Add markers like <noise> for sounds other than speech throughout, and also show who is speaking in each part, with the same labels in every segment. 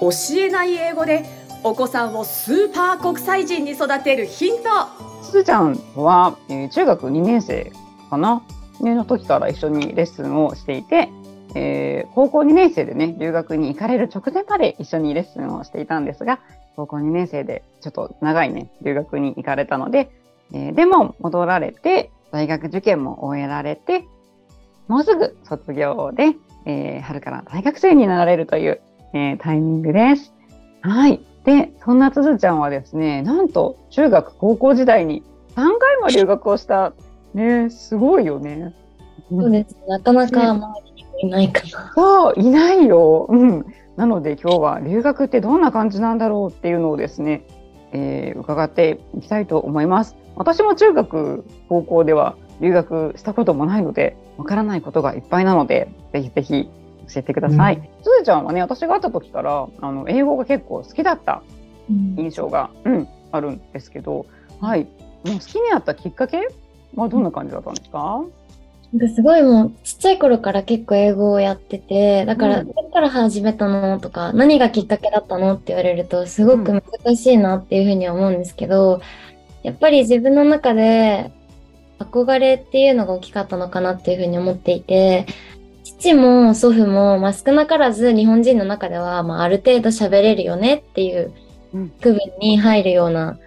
Speaker 1: 教えない英語でお子さんをスーパー国際人に育てるヒント。
Speaker 2: すずちゃんは、えー、中学2年生かな、ね、の時から一緒にレッスンをしていて、えー、高校2年生でね留学に行かれる直前まで一緒にレッスンをしていたんですが高校2年生でちょっと長いね留学に行かれたので、えー、でも戻られて大学受験も終えられてもうすぐ卒業で、え、春から大学生になられるというえー、タイミングです。はい。で、そんなつづちゃんはですね、なんと中学、高校時代に3回も留学をした。ね、すごいよね。
Speaker 3: そうです。なかなか周りにもいないかな。
Speaker 2: そう、いないよ。うん。なので今日は留学ってどんな感じなんだろうっていうのをですね、えー、伺っていきたいと思います。私も中学、高校では留学したこともないので、わからないことがいっぱいなので、ぜひぜひ教えてください。す、ず、ちゃんはね、私が会った時からあの英語が結構好きだった印象が、うん、うん、あるんですけど、はい、もう好きになったきっかけはどんな感じだったんですか？
Speaker 3: なんかすごいもうちっちゃい頃から結構英語をやっててだからどこから始めたのとか何がきっかけだったのって言われるとすごく難しいなっていうふうには思うんですけど、やっぱり自分の中で憧れっていうのが大きかったのかなっていうふうに思っていて父も祖父も、まあ、少なからず日本人の中では、まあ、ある程度喋れるよねっていう区分に入るような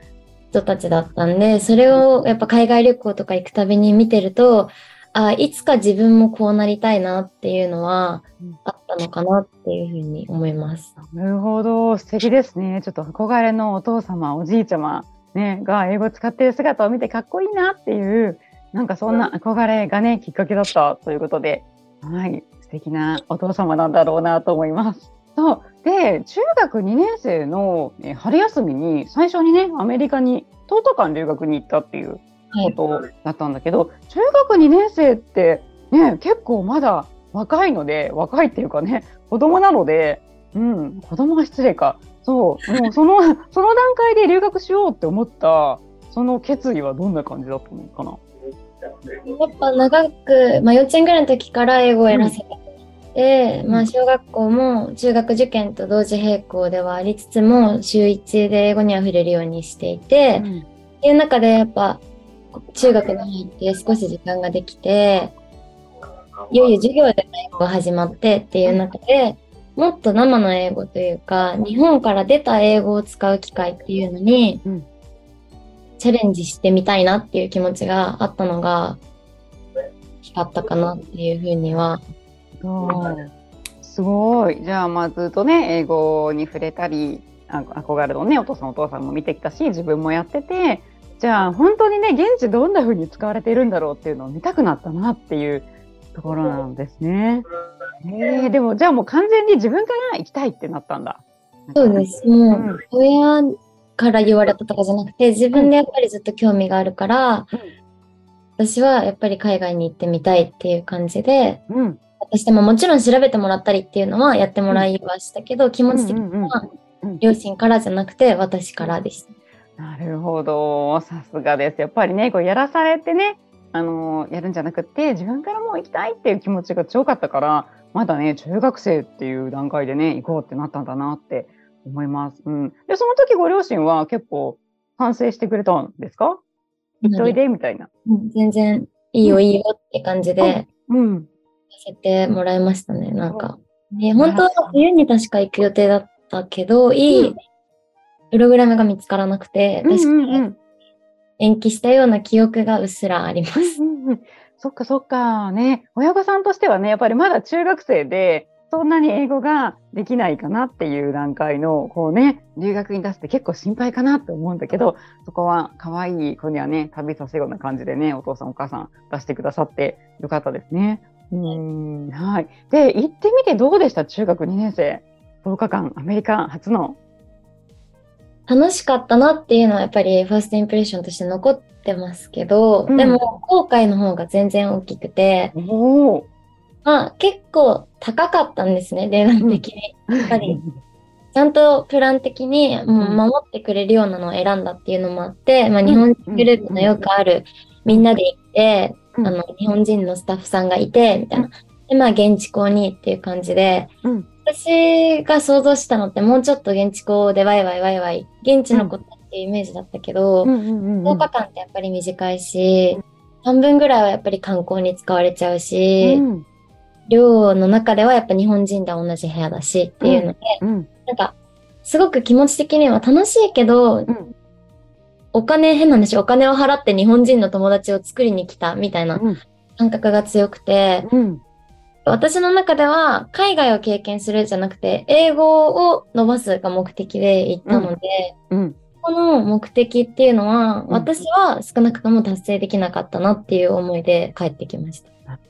Speaker 3: 人たちだったんで、それをやっぱ海外旅行とか行くたびに見てると、あいつか自分もこうなりたいなっていうのはあったのかなっていうふうに思います。
Speaker 2: なるほど。素敵ですね。ちょっと憧れのお父様おじいちゃま、ね、が英語使ってる姿を見てかっこいいなっていうなんかそんな憧れがねきっかけだったということではい、素敵なお父様なんだろうなと思います。そう。で中学2年生の春休みに最初にねアメリカに10日間留学に行ったっていうことだったんだけど、はい、中学2年生ってね結構まだ若いので若いっていうかね子供なので、うん、子供は失礼か。そう。もう <laughs> そのその段階で留学しようって思ったその決意はどんな感じだったのかな？
Speaker 3: やっぱ長く、まあ、幼稚園ぐらいの時から英語をやらせてまあ、小学校も中学受験と同時並行ではありつつも週1で英語には触れるようにしていて、うん、っていう中でやっぱ中学に入って少し時間ができていよいよ授業で英語が始まってっていう中でもっと生の英語というか日本から出た英語を使う機会っていうのに、うんチャレンジしてみたいなっていう気持ちがあったのが光ったかなっていうふうには。
Speaker 2: すごい。じゃあまあずっとね英語に触れたり憧れのねお父さんお父さんも見てきたし自分もやっててじゃあ本当にね現地どんな風に使われているんだろうっていうのを見たくなったなっていうところなんですね。えー、でもじゃあもう完全に自分から行きたいってなったんだ。
Speaker 3: そうです。もう、親から言われたとかじゃなくて、自分でやっぱりずっと興味があるから、うん、私はやっぱり海外に行ってみたいっていう感じで、うん、私でももちろん調べてもらったりっていうのはやってもらいはしたけど、うん、気持ち的には両親からじゃなくて私からでした。
Speaker 2: なるほど、さすがです。やっぱりね、こうやらされてね、あのやるんじゃなくて自分からもう行きたいっていう気持ちが強かったからまだね中学生っていう段階でね行こうってなったんだなって思います。うん。で、その時ご両親は結構反省してくれたんですか？行っといで？みたいな。
Speaker 3: うん、全然いいよいいよって感じで、うん。させてもらいましたね、なんか。ね、本当は冬に確か行く予定だったけど、いいプログラムが見つからなくて、確かに延期したような記憶がうっすらあります。うんうん、
Speaker 2: そっかそっか。ね、親御さんとしてはね、やっぱりまだ中学生で、そんなに英語ができないかなっていう段階のこうね留学に出すって結構心配かなって思うんだけどそこは可愛い子にはね旅させるような感じでねお父さんお母さん出してくださってよかったですね。うん。はい。で行ってみてどうでした？中学2年生。10日間アメリカ初の。
Speaker 3: 楽しかったなっていうのはやっぱりファーストインプレッションとして残ってますけど、うん、でも後悔の方が全然大きくて、まあ結構高かったんですね、値段的に。やっぱり。<laughs> ちゃんとプラン的にもう守ってくれるようなのを選んだっていうのもあって、まあ、日本人グループのよくあるみんなで行って、あの日本人のスタッフさんがいてみたいな。でまあ現地校にっていう感じで、私が想像したのってもうちょっと現地校でワイワイワイワイ、現地のことっていうイメージだったけど、
Speaker 2: うん。うんうんうん
Speaker 3: 10日間ってやっぱり短いし、半分ぐらいはやっぱり観光に使われちゃうし、
Speaker 2: うん
Speaker 3: 寮の中ではやっぱ日本人と同じ部屋だしっていうので、
Speaker 2: うん。
Speaker 3: なんか、すごく気持ち的には楽しいけど、
Speaker 2: ん。
Speaker 3: お金、変なんでしょ、お金を払って日本人の友達を作りに来たみたいな
Speaker 2: うん。
Speaker 3: 感覚が強くて、
Speaker 2: うん。
Speaker 3: 私の中では海外を経験するじゃなくて、英語を伸ばすが目的で行ったので、
Speaker 2: うん。
Speaker 3: この目的っていうのは、
Speaker 2: ん。
Speaker 3: 私は少なくとも達成できなかったなっていう思いで帰ってきました。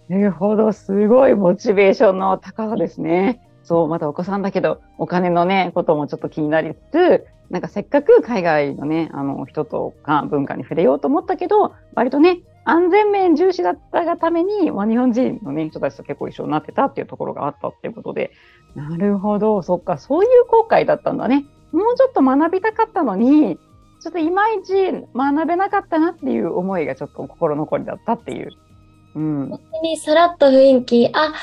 Speaker 2: なるほど、すごいモチベーションの高さですね。そう、まだお子さんだけど、お金のね、こともちょっと気になりつつ、なんかせっかく海外のね、あの人とか文化に触れようと思ったけど、割とね、安全面重視だったがために、まあ、日本人のね、人たちと結構一緒になってたっていうところがあったっていうことで、なるほど、そっか、そういう後悔だったんだね。もうちょっと学びたかったのに、ちょっといまいち学べなかったなっていう思いがちょっと心残りだったっていう。うん。
Speaker 3: 本当にさらっと雰囲気、あ、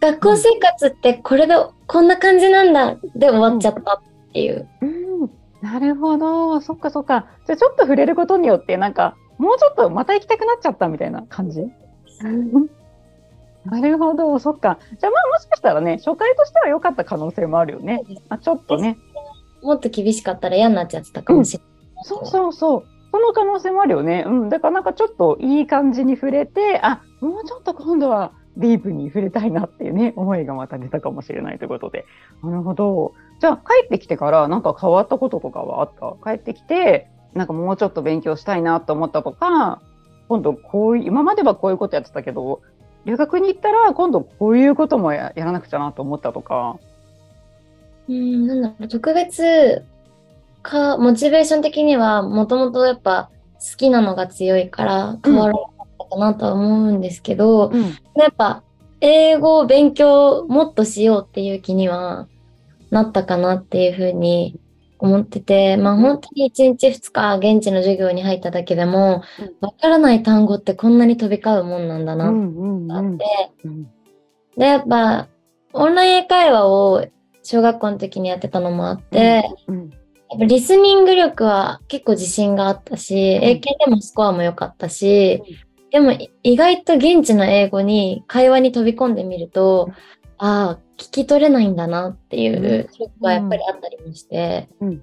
Speaker 3: 学校生活ってこれでこんな感じなんだで終わっちゃったっていう。
Speaker 2: うん、なるほど。そっかそっか。じゃあちょっと触れることによって、なんか、もうちょっとまた行きたくなっちゃったみたいな感じ？なるほど。そっか。じゃあまあもしかしたらね、初回としては良かった可能性もあるよね。まあ、ちょっとね。
Speaker 3: もっと厳しかったら嫌になっちゃってたかもしれない。
Speaker 2: そうそうそう。その可能性もあるよね。うん。だからなんかちょっといい感じに触れて、あ、もうちょっと今度はディープに触れたいなっていうね、<laughs> 思いがまた出たかもしれないということで。なるほど。じゃあ帰ってきてからなんか変わったこととかはあった？帰ってきて、なんかもうちょっと勉強したいなと思ったとか、今度こういう、今まではこういうことやってたけど、留学に行ったら今度こういうこともやらなくちゃなと思ったとか。
Speaker 3: うん、なんだろう、特別か、モチベーション的には、もともとやっぱ好きなのが強いから変わらなかなとは思うんですけど、
Speaker 2: うん。
Speaker 3: やっぱ英語を勉強もっとしようっていう気にはなったかなっていうふうに思ってて、まあ本当に1日2日現地の授業に入っただけでも
Speaker 2: うん、
Speaker 3: わからない単語ってこんなに飛び交うもんなんだ
Speaker 2: う
Speaker 3: なってあって、
Speaker 2: うん
Speaker 3: で、やっぱオンライン英会話を小学校の時にやってたのもあって、
Speaker 2: うん
Speaker 3: やっぱリスニング力は結構自信があったし、英検でもスコアも良かったし、でもい意外と現地の英語に会話に飛び込んでみると、ああ、聞き取れないんだなっていうショックがやっぱりあったりもして、
Speaker 2: うん。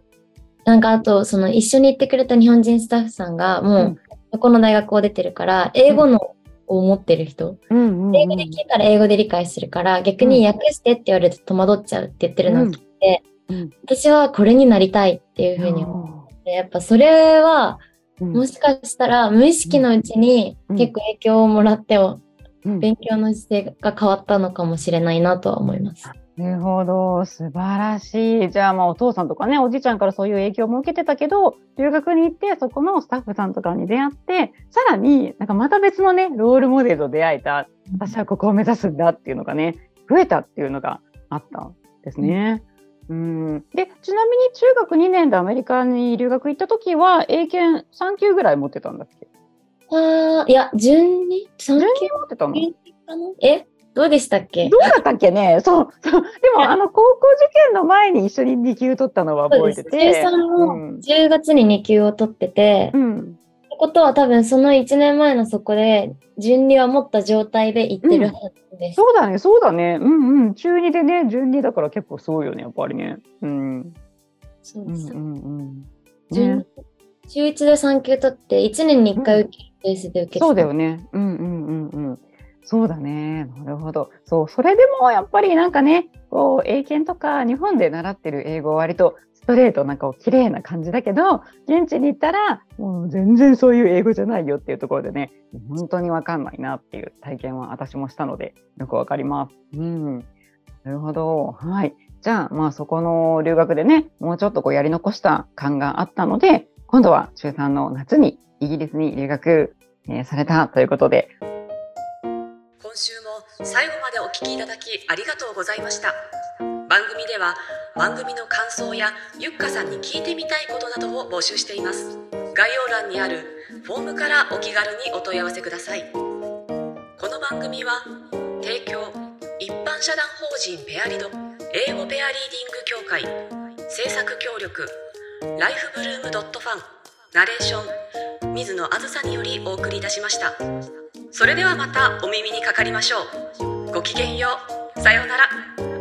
Speaker 3: なんかあと、その一緒に行ってくれた日本人スタッフさんが、もう、
Speaker 2: うん。
Speaker 3: そこの大学を出てるから、英語のを持ってる人、
Speaker 2: うんうんうん。
Speaker 3: 英語で聞いたら英語で理解するから、逆に訳してって言われて戸惑っちゃうって言ってるのを聞いて、
Speaker 2: うん。
Speaker 3: 私はこれになりたいっていうふうに思って、やっぱそれは、
Speaker 2: うん
Speaker 3: もしかしたら無意識のうちに
Speaker 2: うん
Speaker 3: 結構影響をもらって勉強の姿勢が変わったのかもしれないなとは思います。
Speaker 2: なるほど、素晴らしい。じゃあ、まあ、お父さんとかね、おじいちゃんからそういう影響も受けてたけど、留学に行って、そこのスタッフさんとかに出会って、さらになんかまた別のね、ロールモデルと出会えた、私はここを目指すんだっていうのがね、増えたっていうのがあったんですね。うん、で、ちなみに中学2年でアメリカに留学行った時は、英検3級ぐらい持ってたんだっけ？
Speaker 3: ああ、いや、順に ?3
Speaker 2: 順
Speaker 3: 級
Speaker 2: に持ってたの？
Speaker 3: え？どうでしたっけ？
Speaker 2: どうだったっけね？そう。そう。でも、あの、高校受験の前に一緒に2級取ったのは覚えてて。
Speaker 3: そうです。13の
Speaker 2: うん。
Speaker 3: 10月に2級を取ってて、っ
Speaker 2: うん。
Speaker 3: てことは多分その1年前のそこで順利は持った状態で行ってるはずです。
Speaker 2: そうだね、そうだね。うんうん。中2でね、順2だから結構すごいよね、やっぱりね。うん。うんう
Speaker 3: そうです。
Speaker 2: んうん。
Speaker 3: 順
Speaker 2: ね、
Speaker 3: 中1で3級取って1年に1回受けるペースで受けてた
Speaker 2: そうだよね。うんうんうんうん。そうだね。なるほど。そう、それでもやっぱりなんかね、こう、英検とか日本で習ってる英語は割とストレートなんか綺麗な感じだけど、現地に行ったらもう全然そういう英語じゃないよっていうところでね、本当にわかんないなっていう体験は私もしたので、よくわかります。うん。なるほど。はい。じゃあ、まあそこの留学でね、もうちょっとこうやり残した感があったので、今度は中3の夏にイギリスに留学、えーされたということで、
Speaker 1: 今週も最後までお聞きいただきありがとうございました番組では番組の感想やゆっかさんに聞いてみたいことなどを募集しています。概要欄にあるフォームからお気軽にお問い合わせください。この番組は提供一般社団法人ペアリド英語ペアリーディング協会制作協力ライフブルームドットファンナレーション水野あずさによりお送りいたしました。それではまたお耳にかかりましょう。ごきげんよう。さようなら。